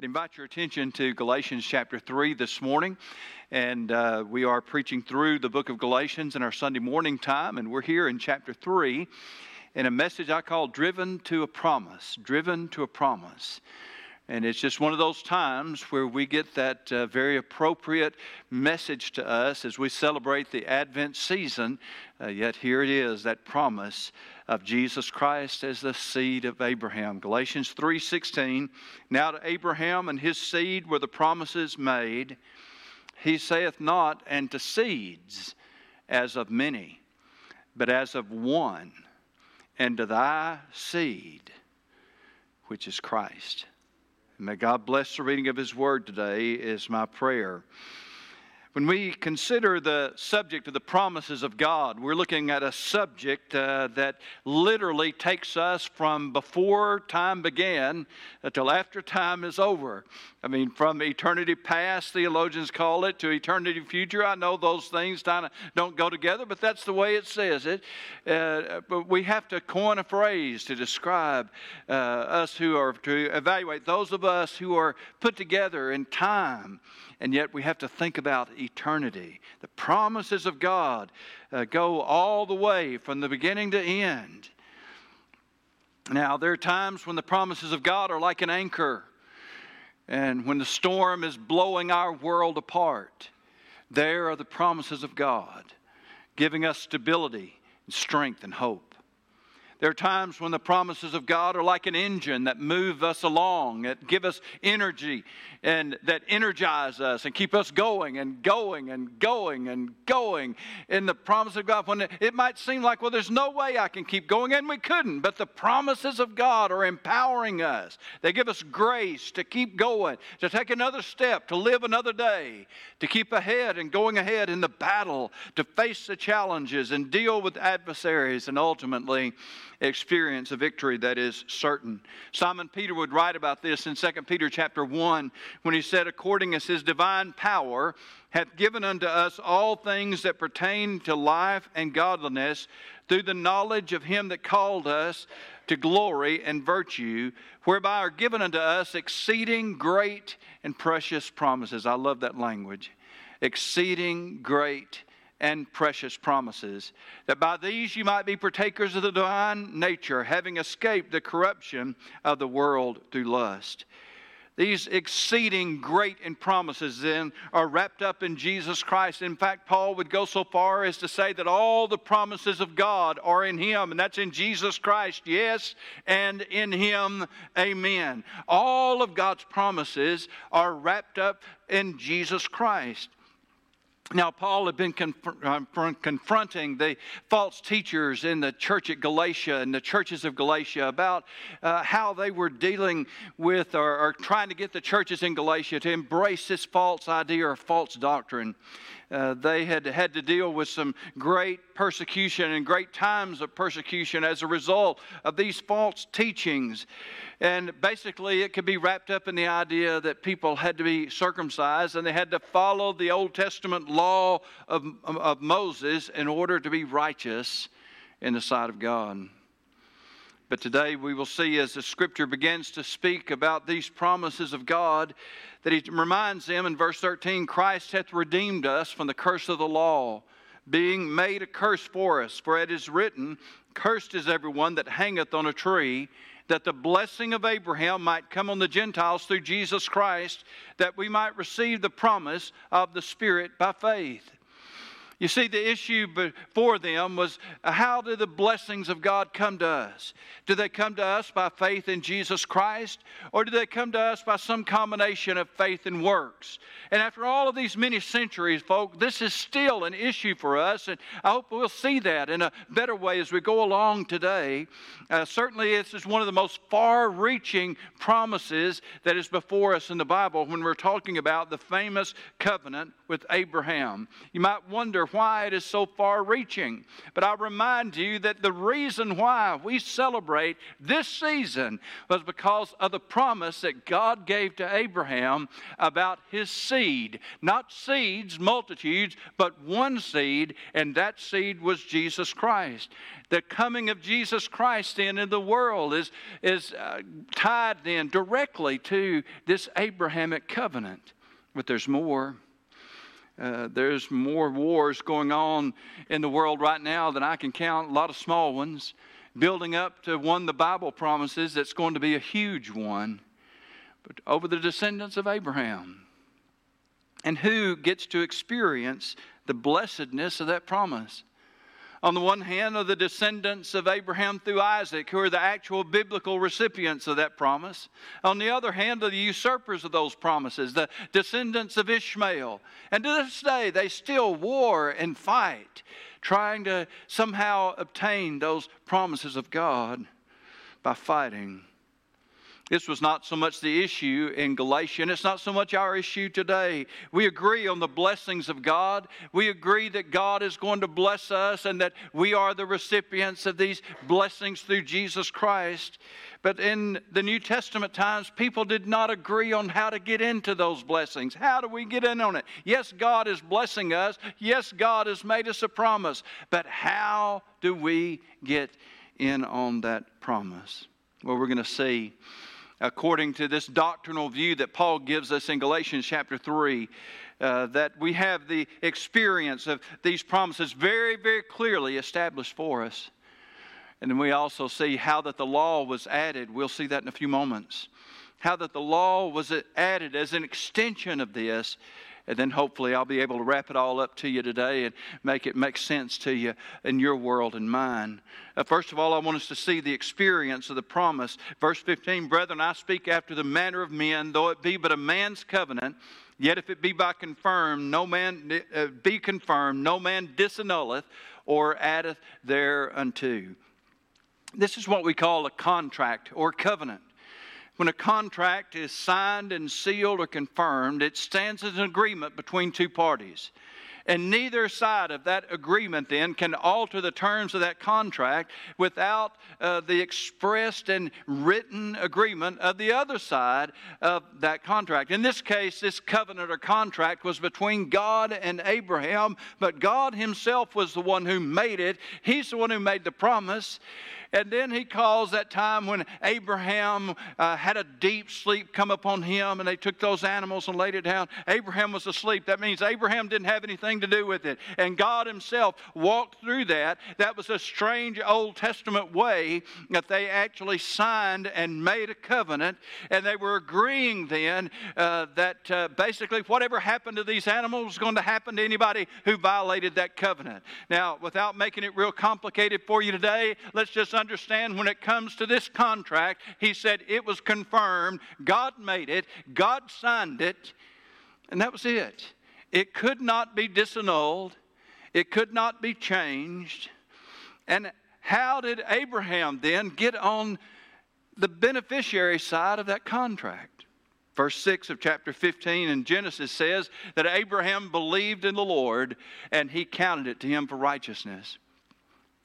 I'd invite your attention to Galatians chapter 3 this morning. And uh, we are preaching through the book of Galatians in our Sunday morning time. And we're here in chapter 3 in a message I call Driven to a Promise. Driven to a Promise. And it's just one of those times where we get that uh, very appropriate message to us as we celebrate the Advent season. Uh, yet here it is, that promise of Jesus Christ as the seed of Abraham. Galatians 3:16. Now to Abraham and his seed were the promises made. He saith not, and to seeds as of many, but as of one, and to thy seed, which is Christ. May God bless the reading of His Word today, is my prayer. When we consider the subject of the promises of God, we're looking at a subject uh, that literally takes us from before time began until after time is over. I mean, from eternity past, theologians call it, to eternity future. I know those things don't go together, but that's the way it says it. Uh, but we have to coin a phrase to describe uh, us who are, to evaluate those of us who are put together in time, and yet we have to think about eternity. The promises of God uh, go all the way from the beginning to end. Now, there are times when the promises of God are like an anchor. And when the storm is blowing our world apart, there are the promises of God, giving us stability and strength and hope. There are times when the promises of God are like an engine that move us along, that give us energy and that energize us and keep us going and going and going and going. In the promise of God, when it might seem like, well, there's no way I can keep going, and we couldn't, but the promises of God are empowering us. They give us grace to keep going, to take another step, to live another day, to keep ahead and going ahead in the battle, to face the challenges and deal with adversaries, and ultimately, experience a victory that is certain. Simon Peter would write about this in 2 Peter chapter 1 when he said, According as his divine power hath given unto us all things that pertain to life and godliness through the knowledge of him that called us to glory and virtue, whereby are given unto us exceeding great and precious promises. I love that language. Exceeding great and precious promises, that by these you might be partakers of the divine nature, having escaped the corruption of the world through lust. These exceeding great and promises then are wrapped up in Jesus Christ. In fact, Paul would go so far as to say that all the promises of God are in Him, and that's in Jesus Christ, yes, and in Him, amen. All of God's promises are wrapped up in Jesus Christ. Now, Paul had been uh, confronting the false teachers in the church at Galatia and the churches of Galatia about uh, how they were dealing with or, or, trying to get the churches in Galatia to embrace this false idea or false doctrine. Uh, they had had to deal with some great persecution and great times of persecution as a result of these false teachings. And basically, it could be wrapped up in the idea that people had to be circumcised and they had to follow the Old Testament law of, of Moses in order to be righteous in the sight of God. But today we will see as the scripture begins to speak about these promises of God that he reminds them in verse 13 Christ hath redeemed us from the curse of the law, being made a curse for us. For it is written, Cursed is everyone that hangeth on a tree, that the blessing of Abraham might come on the Gentiles through Jesus Christ, that we might receive the promise of the Spirit by faith. You see, the issue before them was uh, how do the blessings of God come to us? Do they come to us by faith in Jesus Christ, or do they come to us by some combination of faith and works? And after all of these many centuries, folk, this is still an issue for us, and I hope we'll see that in a better way as we go along today. Uh, certainly, this is one of the most far reaching promises that is before us in the Bible when we're talking about the famous covenant with Abraham. You might wonder why it is so far reaching. But I remind you that the reason why we celebrate this season was because of the promise that God gave to Abraham about his seed. Not seeds, multitudes, but one seed, and that seed was Jesus Christ. The coming of Jesus Christ in the world is, is uh, tied then directly to this Abrahamic covenant. But there's more. Uh, there's more wars going on in the world right now than I can count, a lot of small ones, building up to one the Bible promises that's going to be a huge one, but over the descendants of Abraham. And who gets to experience the blessedness of that promise? On the one hand, are the descendants of Abraham through Isaac, who are the actual biblical recipients of that promise. On the other hand, are the usurpers of those promises, the descendants of Ishmael. And to this day, they still war and fight, trying to somehow obtain those promises of God by fighting. This was not so much the issue in Galatian. It's not so much our issue today. We agree on the blessings of God. We agree that God is going to bless us and that we are the recipients of these blessings through Jesus Christ. But in the New Testament times, people did not agree on how to get into those blessings. How do we get in on it? Yes, God is blessing us. Yes, God has made us a promise. But how do we get in on that promise? Well, we're going to see according to this doctrinal view that Paul gives us in Galatians chapter 3. Uh, that we have the experience of these promises very, very clearly established for us. And then we also see how that the law was added. We'll see that in a few moments. How that the law was added as an extension of this and then hopefully I'll be able to wrap it all up to you today and make it make sense to you in your world and mine. Uh, first of all, I want us to see the experience of the promise. Verse 15 Brethren, I speak after the manner of men, though it be but a man's covenant. Yet if it be by confirmed, no man uh, be confirmed, no man disannulleth or addeth thereunto. This is what we call a contract or covenant. When a contract is signed and sealed or confirmed, it stands as an agreement between two parties. And neither side of that agreement then can alter the terms of that contract without uh, the expressed and written agreement of the other side of that contract. In this case, this covenant or contract was between God and Abraham, but God Himself was the one who made it. He's the one who made the promise. And then he calls that time when Abraham uh, had a deep sleep come upon him and they took those animals and laid it down. Abraham was asleep. That means Abraham didn't have anything to do with it. And God himself walked through that. That was a strange Old Testament way that they actually signed and made a covenant. And they were agreeing then uh, that uh, basically whatever happened to these animals was going to happen to anybody who violated that covenant. Now, without making it real complicated for you today, let's just understand when it comes to this contract, he said it was confirmed. God made it, God signed it, and that was it. It could not be disannulled, it could not be changed. And how did Abraham then get on the beneficiary side of that contract? Verse 6 of chapter 15 in Genesis says that Abraham believed in the Lord and he counted it to him for righteousness.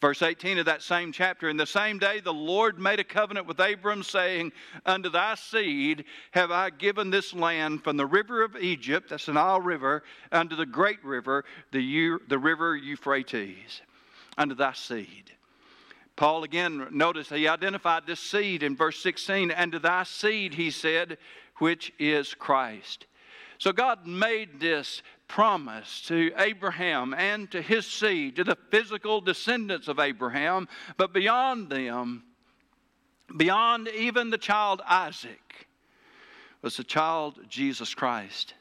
Verse 18 of that same chapter In the same day, the Lord made a covenant with Abram, saying, Unto thy seed have I given this land from the river of Egypt, that's the Nile River, unto the great river, the, U, the river Euphrates, unto thy seed. Paul again, notice he identified this seed in verse 16, and to thy seed, he said, which is Christ. So God made this promise to Abraham and to his seed, to the physical descendants of Abraham, but beyond them, beyond even the child Isaac, was the child Jesus Christ.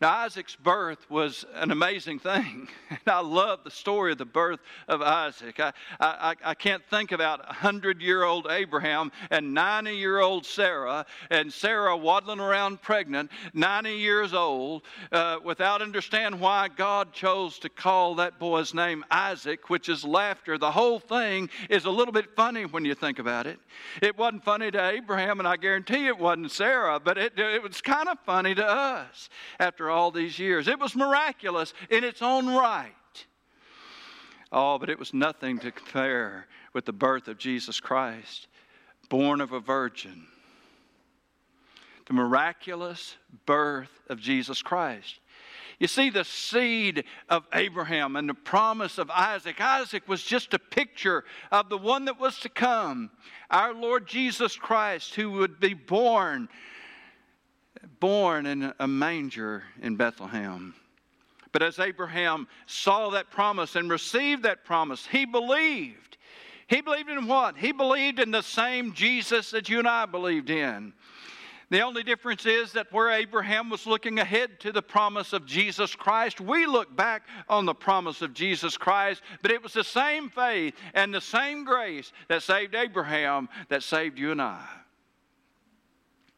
Now, Isaac's birth was an amazing thing. And I love the story of the birth of Isaac. I, I, I can't think about 100 year old Abraham and 90 year old Sarah, and Sarah waddling around pregnant, 90 years old, uh, without understanding why God chose to call that boy's name Isaac, which is laughter. The whole thing is a little bit funny when you think about it. It wasn't funny to Abraham, and I guarantee it wasn't Sarah, but it, it was kind of funny to us after all these years. It was miraculous in its own right. Oh, but it was nothing to compare with the birth of Jesus Christ, born of a virgin. The miraculous birth of Jesus Christ. You see, the seed of Abraham and the promise of Isaac. Isaac was just a picture of the one that was to come, our Lord Jesus Christ, who would be born, born in a manger in Bethlehem. But as Abraham saw that promise and received that promise, he believed. He believed in what? He believed in the same Jesus that you and I believed in. The only difference is that where Abraham was looking ahead to the promise of Jesus Christ, we look back on the promise of Jesus Christ, but it was the same faith and the same grace that saved Abraham that saved you and I.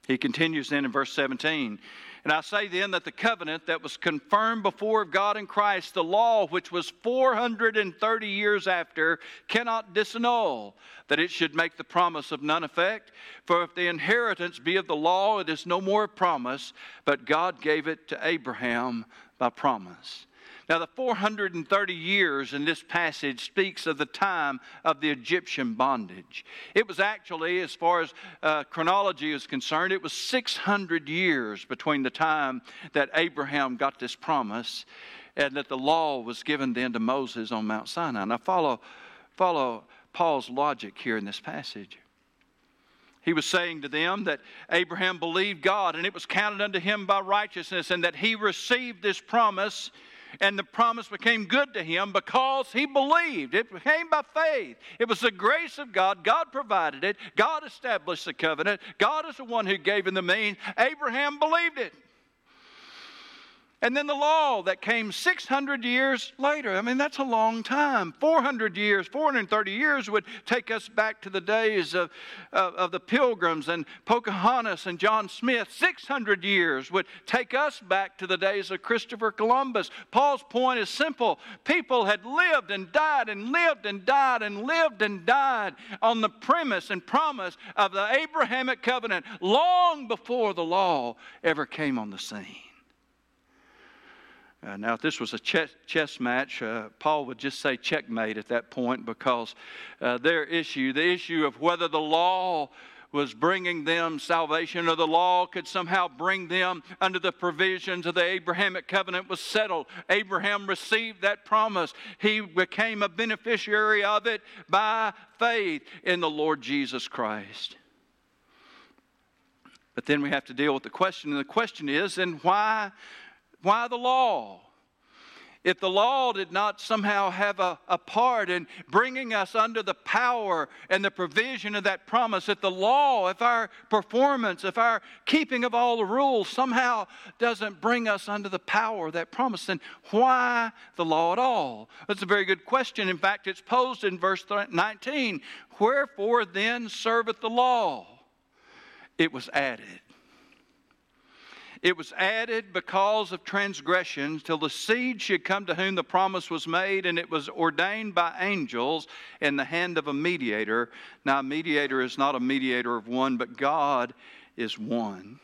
He continues then in verse 17. And I say then that the covenant that was confirmed before of God in Christ, the law which was 430 years after, cannot disannul, that it should make the promise of none effect. For if the inheritance be of the law, it is no more a promise, but God gave it to Abraham by promise. Now, the 430 years in this passage speaks of the time of the Egyptian bondage. It was actually, as far as uh, chronology is concerned, it was 600 years between the time that Abraham got this promise and that the law was given then to Moses on Mount Sinai. Now, follow, follow Paul's logic here in this passage. He was saying to them that Abraham believed God and it was counted unto him by righteousness, and that he received this promise and the promise became good to him because he believed. It came by faith. It was the grace of God. God provided it. God established the covenant. God is the one who gave him the means. Abraham believed it. And then the law that came 600 years later. I mean, that's a long time. 400 years, 430 years would take us back to the days of, of, of, the pilgrims and Pocahontas and John Smith. 600 years would take us back to the days of Christopher Columbus. Paul's point is simple people had lived and died and lived and died and lived and died on the premise and promise of the Abrahamic covenant long before the law ever came on the scene. Uh, now, if this was a chess, chess match, uh, Paul would just say checkmate at that point because uh, their issue, the issue of whether the law was bringing them salvation or the law could somehow bring them under the provisions of the Abrahamic covenant was settled. Abraham received that promise. He became a beneficiary of it by faith in the Lord Jesus Christ. But then we have to deal with the question, and the question is then why why the law? If the law did not somehow have a, a, part in bringing us under the power and the provision of that promise, if the law, if our performance, if our keeping of all the rules somehow doesn't bring us under the power of that promise, then why the law at all? That's a very good question. In fact, it's posed in verse 19 Wherefore then serveth the law? It was added. It was added because of transgressions till the seed should come to whom the promise was made, and it was ordained by angels in the hand of a mediator. Now, a mediator is not a mediator of one, but God is one.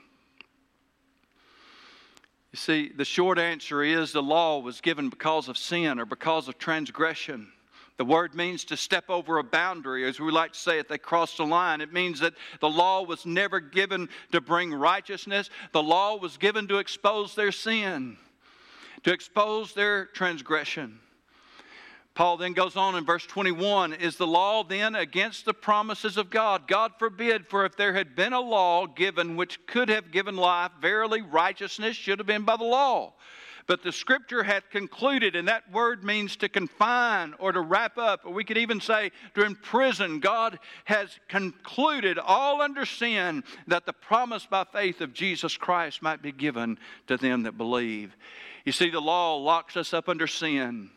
You see, the short answer is the law was given because of sin or because of transgression. The word means to step over a boundary, as we like to say it, they crossed a line. It means that the law was never given to bring righteousness, the law was given to expose their sin, to expose their transgression. Paul then goes on in verse 21 Is the law then against the promises of God? God forbid, for if there had been a law given which could have given life, verily righteousness should have been by the law. But the scripture hath concluded, and that word means to confine or to wrap up, or we could even say to imprison. God has concluded all under sin that the promise by faith of Jesus Christ might be given to them that believe. You see, the law locks us up under sin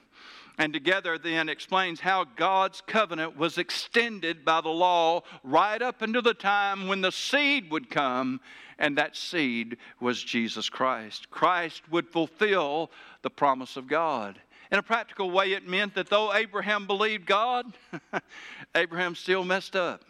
and together then explains how God's covenant was extended by the law right up into the time when the seed would come, and that seed was Jesus Christ. Christ would fulfill the promise of God. In a practical way, it meant that though Abraham believed God, Abraham still messed up.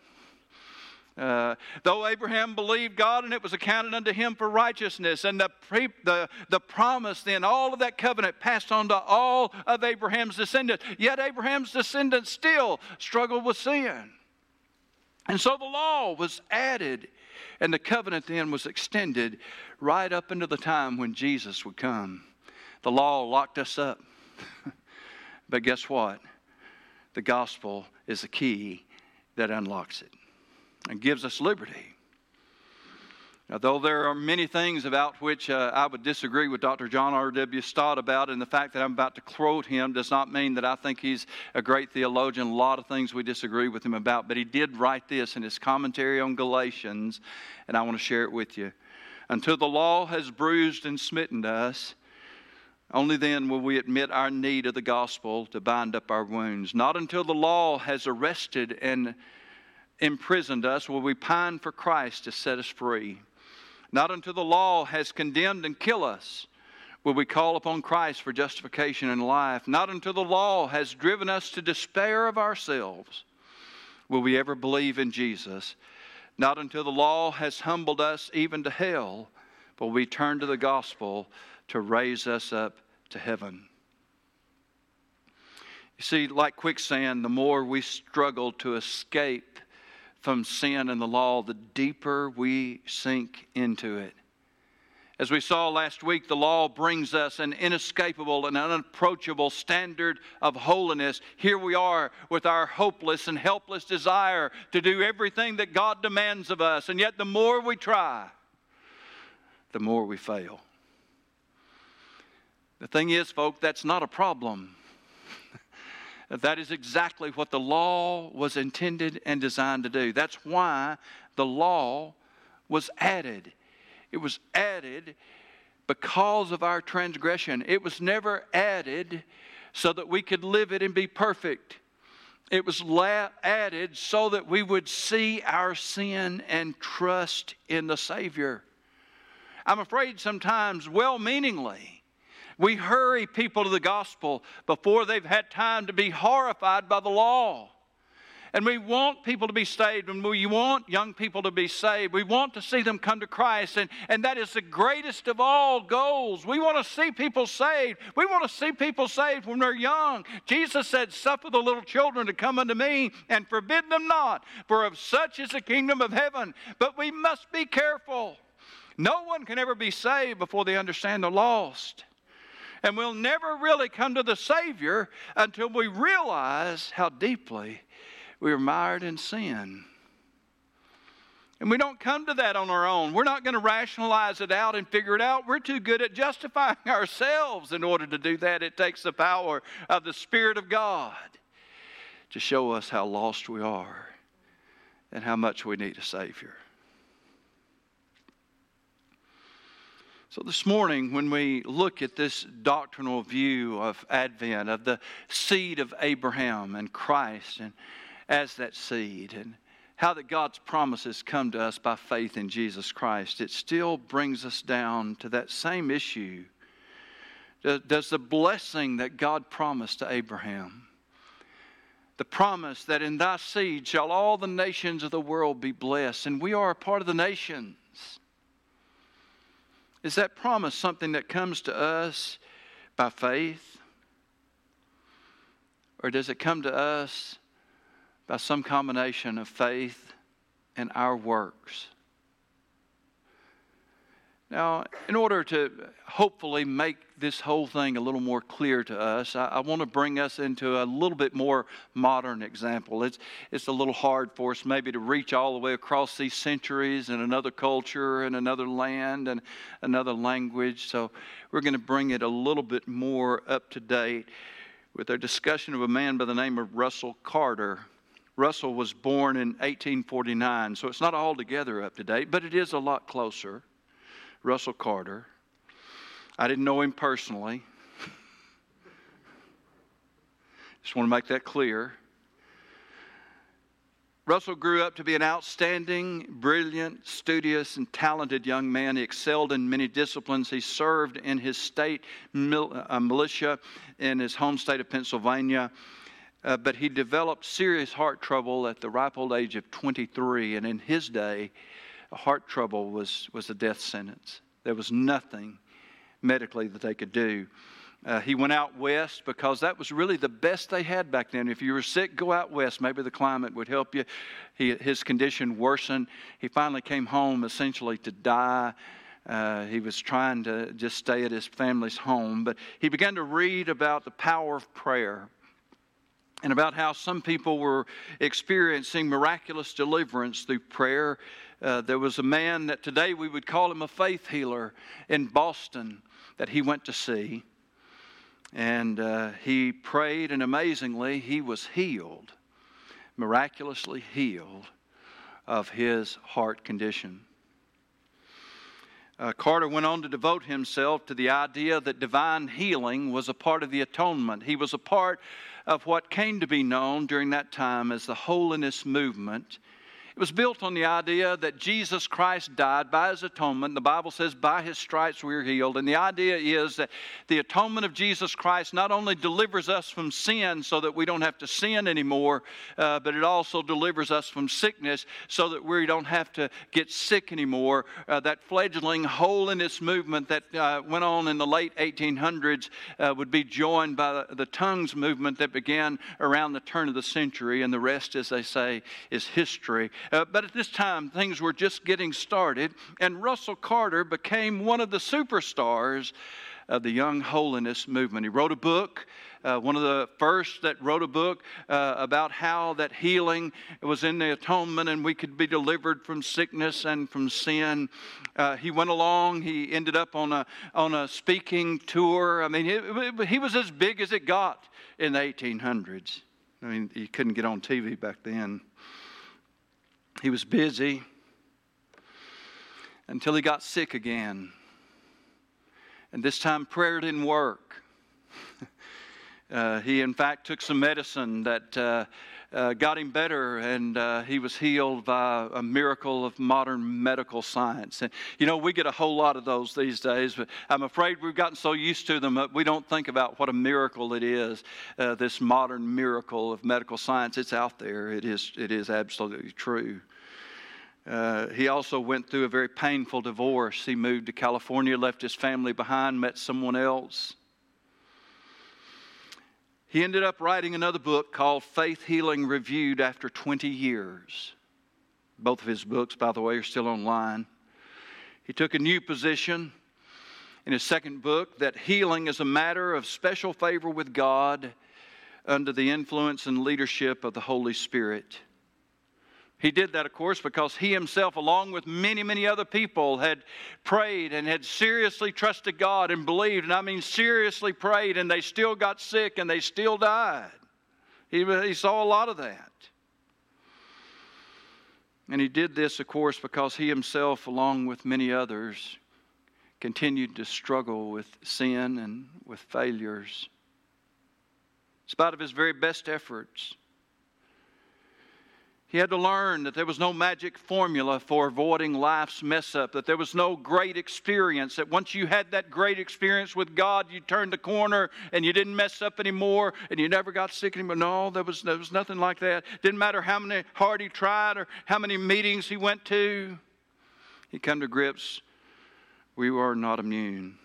Uh, though Abraham believed God and it was accounted unto him for righteousness, and the, pre, the, the promise then, all of that covenant passed on to all of Abraham's descendants. Yet Abraham's descendants still struggled with sin. And so the law was added, and the covenant then was extended right up into the time when Jesus would come. The law locked us up. but guess what? The gospel is the key that unlocks it and gives us liberty. Now, though there are many things about which uh, I would disagree with Dr. John R.W. Stott about, and the fact that I'm about to quote him does not mean that I think he's a great theologian. A lot of things we disagree with him about, but he did write this in his commentary on Galatians, and I want to share it with you. Until the law has bruised and smitten us, only then will we admit our need of the gospel to bind up our wounds. Not until the law has arrested and imprisoned us will we pine for Christ to set us free. Not until the law has condemned and killed us will we call upon Christ for justification in life. Not until the law has driven us to despair of ourselves will we ever believe in Jesus. Not until the law has humbled us even to hell will we turn to the gospel to raise us up to heaven. You see, like quicksand, the more we struggle to escape from sin and the law, the deeper we sink into it. As we saw last week, the law brings us an inescapable and unapproachable standard of holiness. Here we are with our hopeless and helpless desire to do everything that God demands of us. And yet, the more we try, the more we fail. The thing is, folks, that's not a problem. That is exactly what the law was intended and designed to do. That's why the law was added. It was added because of our transgression. It was never added so that we could live it and be perfect. It was la- added so that we would see our sin and trust in the Savior. I'm afraid sometimes, well meaningly, we hurry people to the gospel before they've had time to be horrified by the law. And we want people to be saved, and we want young people to be saved. We want to see them come to Christ, and, and that is the greatest of all goals. We want to see people saved. We want to see people saved when they're young. Jesus said, Suffer the little children to come unto me, and forbid them not, for of such is the kingdom of heaven. But we must be careful. No one can ever be saved before they understand the lost. And we'll never really come to the Savior until we realize how deeply we are mired in sin. And we don't come to that on our own. We're not going to rationalize it out and figure it out. We're too good at justifying ourselves in order to do that. It takes the power of the Spirit of God to show us how lost we are and how much we need a Savior. So, this morning, when we look at this doctrinal view of Advent, of the seed of Abraham and Christ, and as that seed, and how that God's promises come to us by faith in Jesus Christ, it still brings us down to that same issue. Does the blessing that God promised to Abraham, the promise that in thy seed shall all the nations of the world be blessed, and we are a part of the nations is that promise something that comes to us by faith? Or does it come to us by some combination of faith and our works? Now, in order to hopefully make this whole thing a little more clear to us, I, I, want to bring us into a little bit more modern example. It's, it's a little hard for us maybe to reach all the way across these centuries and another culture and another land and another language. So we're going to bring it a little bit more up to date with our discussion of a man by the name of Russell Carter. Russell was born in 1849, so it's not altogether up to date, but it is a lot closer. Russell Carter. I didn't know him personally. Just want to make that clear. Russell grew up to be an outstanding, brilliant, studious, and talented young man. He excelled in many disciplines. He served in his state uh, militia in his home state of Pennsylvania. Uh, but he developed serious heart trouble at the ripe old age of 23, and in his day, heart trouble was, was a death sentence. There was nothing medically that they could do. Uh, he went out west because that was really the best they had back then. If you were sick, go out west. Maybe the climate would help you. He, his condition worsened. He finally came home essentially to die. Uh, he was trying to just stay at his family's home, but he began to read about the power of prayer and about how some people were experiencing miraculous deliverance through prayer. Uh, there was a man that today we would call him a faith healer in Boston that he went to see. And uh, he prayed, and amazingly, he was healed, miraculously healed of his heart condition. Uh, Carter went on to devote himself to the idea that divine healing was a part of the atonement. He was a part of what came to be known during that time as the holiness movement it was built on the idea that Jesus Christ died by his atonement. The Bible says, by his stripes we are healed. And the idea is that the atonement of Jesus Christ not only delivers us from sin so that we don't have to sin anymore, uh, but it also delivers us from sickness so that we don't have to get sick anymore. Uh, that fledgling holiness movement that uh, went on in the late 1800s uh, would be joined by the, the tongues movement that began around the turn of the century. And the rest, as they say, is history. Uh, but at this time, things were just getting started, and Russell Carter became one of the superstars of the Young Holiness movement. He wrote a book. Uh, one of the first that wrote a book uh, about how that healing was in the atonement and we could be delivered from sickness and from sin. Uh, he went along. He ended up on a on a speaking tour. I mean, he, he was as big as it got in the 1800s. I mean, you couldn't get on TV back then. He was busy until he got sick again. And this time prayer didn't work. uh, he, in fact, took some medicine that uh, uh, got him better, and uh, he was healed by a miracle of modern medical science. And you know, we get a whole lot of those these days, but I'm afraid we've gotten so used to them that we don't think about what a miracle it is. Uh, this modern miracle of medical science, it's out there. It is, it is absolutely true. Uh, he also went through a very painful divorce. He moved to California, left his family behind, met someone else. He ended up writing another book called Faith Healing Reviewed after 20 years. Both of his books, by the way, are still online. He took a new position in his second book that healing is a matter of special favor with God under the influence and leadership of the Holy Spirit. He did that, of course, because he himself, along with many, many other people, had prayed and had seriously trusted God and believed. And I mean, seriously prayed, and they still got sick and they still died. He, he saw a lot of that. And he did this, of course, because he himself, along with many others, continued to struggle with sin and with failures. In spite of his very best efforts, he had to learn that there was no magic formula for avoiding life's mess up, that there was no great experience, that once you had that great experience with God, you turned the corner and you didn't mess up anymore and you never got sick anymore. No, there was, there was nothing like that. Didn't matter how many hard he tried or how many meetings he went to, he come to grips, we were not immune.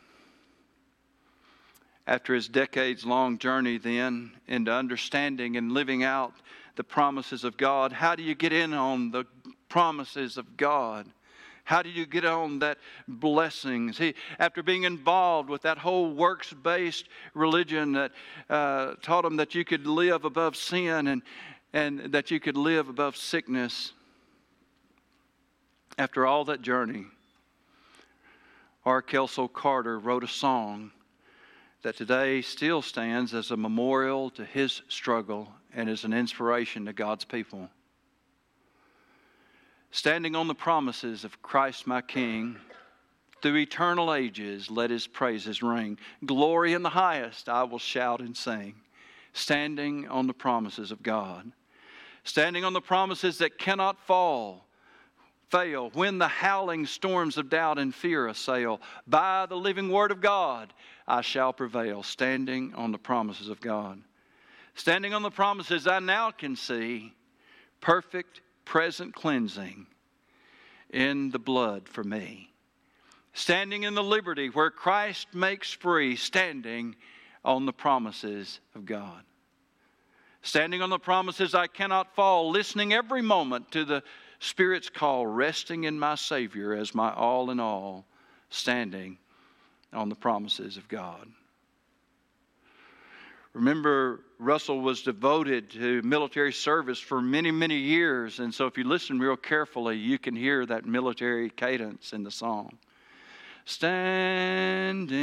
After his decades long journey, then, into understanding and living out the promises of God? How do you get in on the promises of God? How do you get on that blessings? He, after being involved with that whole works based religion that uh, taught him that you could live above sin and, and that you could live above sickness, after all that journey, R. Kelso Carter wrote a song that today still stands as a memorial to his struggle and is an inspiration to God's people. Standing on the promises of Christ my King, through eternal ages let his praises ring. Glory in the highest I will shout and sing. Standing on the promises of God. Standing on the promises that cannot fall, fail, when the howling storms of doubt and fear assail. By the living word of God I shall prevail, standing on the promises of God Standing on the promises, I now can see perfect present cleansing in the blood for me. Standing in the liberty where Christ makes free, standing on the promises of God. Standing on the promises I cannot fall, listening every moment to the Spirit's call, resting in my Savior as my all in all, standing on the promises of God. Remember, Russell was devoted to military service for many, many years. And so, if you listen real carefully, you can hear that military cadence in the song. Standing,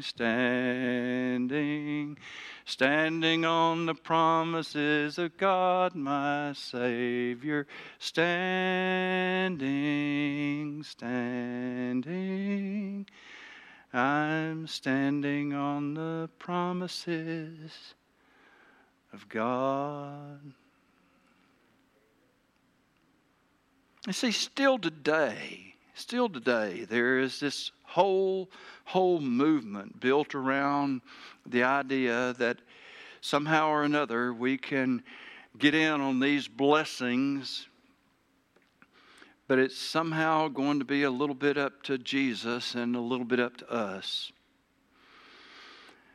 standing, standing on the promises of God, my Savior. Standing, standing I'm standing on the promises of God. You see, still today, still today, there is this whole, whole movement built around the idea that somehow or another we can get in on these blessings but it's somehow going to be a little bit up to Jesus and a little bit up to us.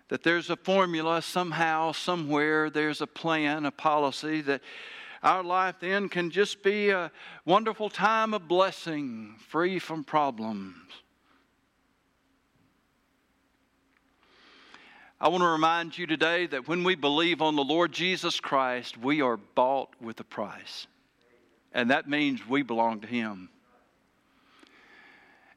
That there's a formula somehow, somewhere, there's a plan, a policy that our life then can just be a wonderful time of blessing, free from problems. I want to remind you today that when we believe on the Lord Jesus Christ, we are bought with a price and that means we belong to Him.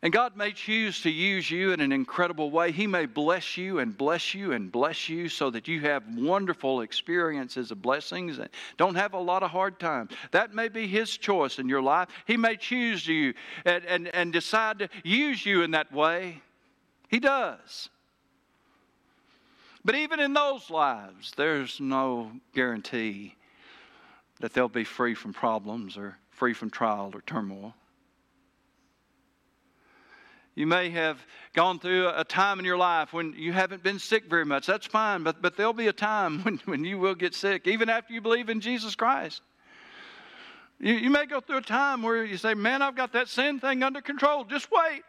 And God may choose to use you in an incredible way. He may bless you and bless you and bless you so that you have wonderful experiences of blessings and don't have a lot of hard times. That may be His choice in your life. He may choose you and, and, and decide to use you in that way. He does. But even in those lives, there's no guarantee that they'll be free from problems or free from trial or turmoil. You may have gone through a time in your life when you haven't been sick very much. That's fine, but, but there'll be a time when, when you will get sick, even after you believe in Jesus Christ. You, you may go through a time where you say, Man, I've got that sin thing under control. Just wait.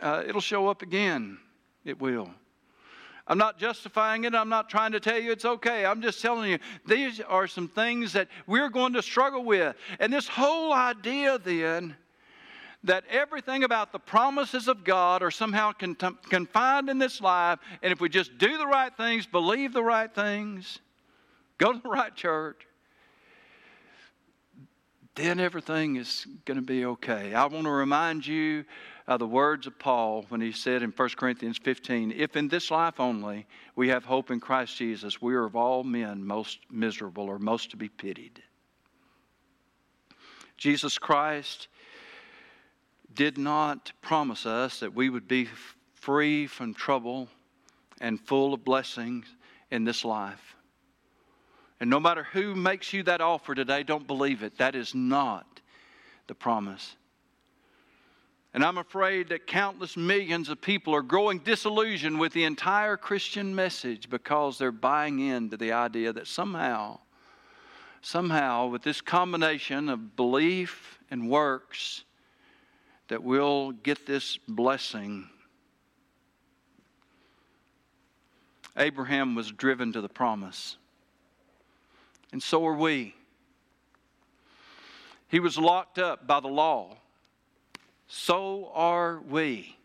Uh, it'll show up again. It will. I'm not justifying it. I'm not trying to tell you it's okay. I'm just telling you these are some things that we're going to struggle with. And this whole idea then that everything about the promises of God are somehow confined in this life, and if we just do the right things, believe the right things, go to the right church, then everything is going to be okay. I want to remind you uh, the words of Paul when he said in 1 Corinthians 15, If in this life only we have hope in Christ Jesus, we are of all men most miserable or most to be pitied. Jesus Christ did not promise us that we would be free from trouble and full of blessings in this life. And no matter who makes you that offer today, don't believe it. That is not the promise. And I'm afraid that countless millions of people are growing disillusioned with the entire Christian message because they're buying into the idea that somehow, somehow, with this combination of belief and works, that we'll get this blessing. Abraham was driven to the promise, and so are we. He was locked up by the law so are we.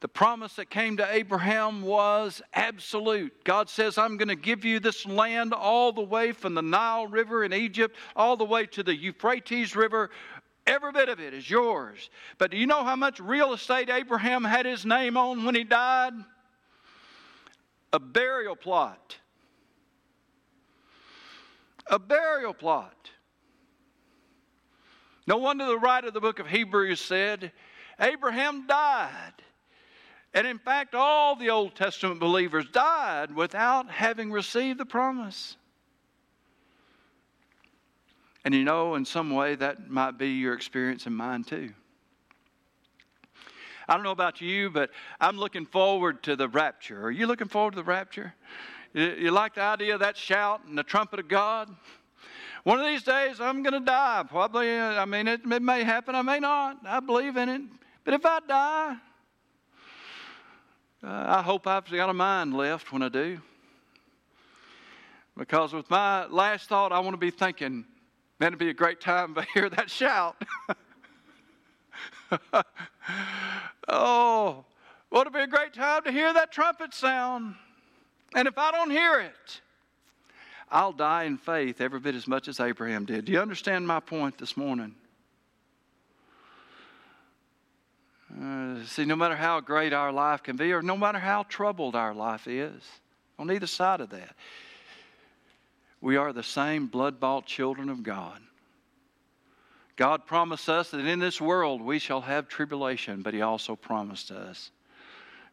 The promise that came to Abraham was absolute. God says, I'm going to give you this land all the way from the Nile River in Egypt, all the way to the Euphrates River. Every bit of it is yours. But do you know how much real estate Abraham had his name on when he died? A burial plot. A burial plot. No wonder the writer of the book of Hebrews said, Abraham died. And in fact, all the Old Testament believers died without having received the promise. And you know, in some way, that might be your experience and mine too. I don't know about you, but I'm looking forward to the rapture. Are you looking forward to the rapture? You, like the idea of that shout and the trumpet of God? One of these days, I'm going to die. Probably, I mean, it, it may happen, I may not. I believe in it. But if I die, uh, I hope I've got a mind left when I do. Because with my last thought, I want to be thinking, man, it'd be a great time to hear that shout. oh, would it be a great time to hear that trumpet sound? And if I don't hear it, I'll die in faith every bit as much as Abraham did. Do you understand my point this morning? Uh, see, no matter how great our life can be, or no matter how troubled our life is, on either side of that, we are the same blood bought children of God. God promised us that in this world we shall have tribulation, but He also promised us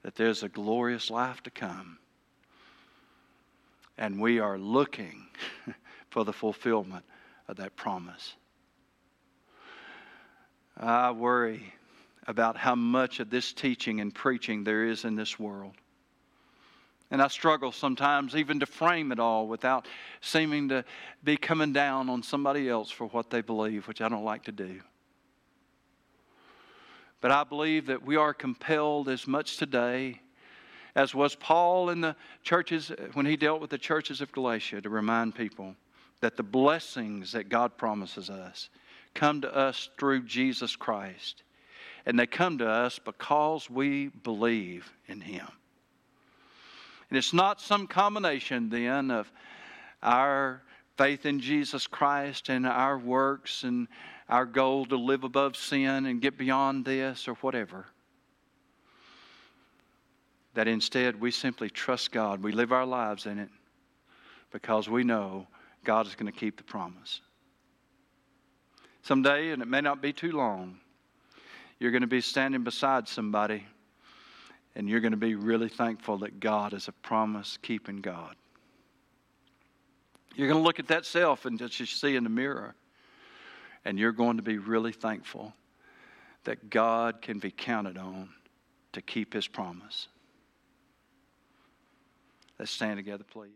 that there's a glorious life to come. And we are looking for the fulfillment of that promise. I worry about how much of this teaching and preaching there is in this world. And I struggle sometimes even to frame it all without seeming to be coming down on somebody else for what they believe, which I don't like to do. But I believe that we are compelled as much today as was Paul in the churches when he dealt with the churches of Galatia to remind people that the blessings that God promises us come to us through Jesus Christ. And they come to us because we believe in him. And it's not some combination then of our faith in Jesus Christ and our works and our goal to live above sin and get beyond this or whatever. That instead we simply trust God. We live our lives in it because we know God is going to keep the promise. Someday, and it may not be too long, you're going to be standing beside somebody and you're going to be really thankful that God is a promise keeping God. You're going to look at that self and just see in the mirror, and you're going to be really thankful that God can be counted on to keep his promise. Let's stand together, please.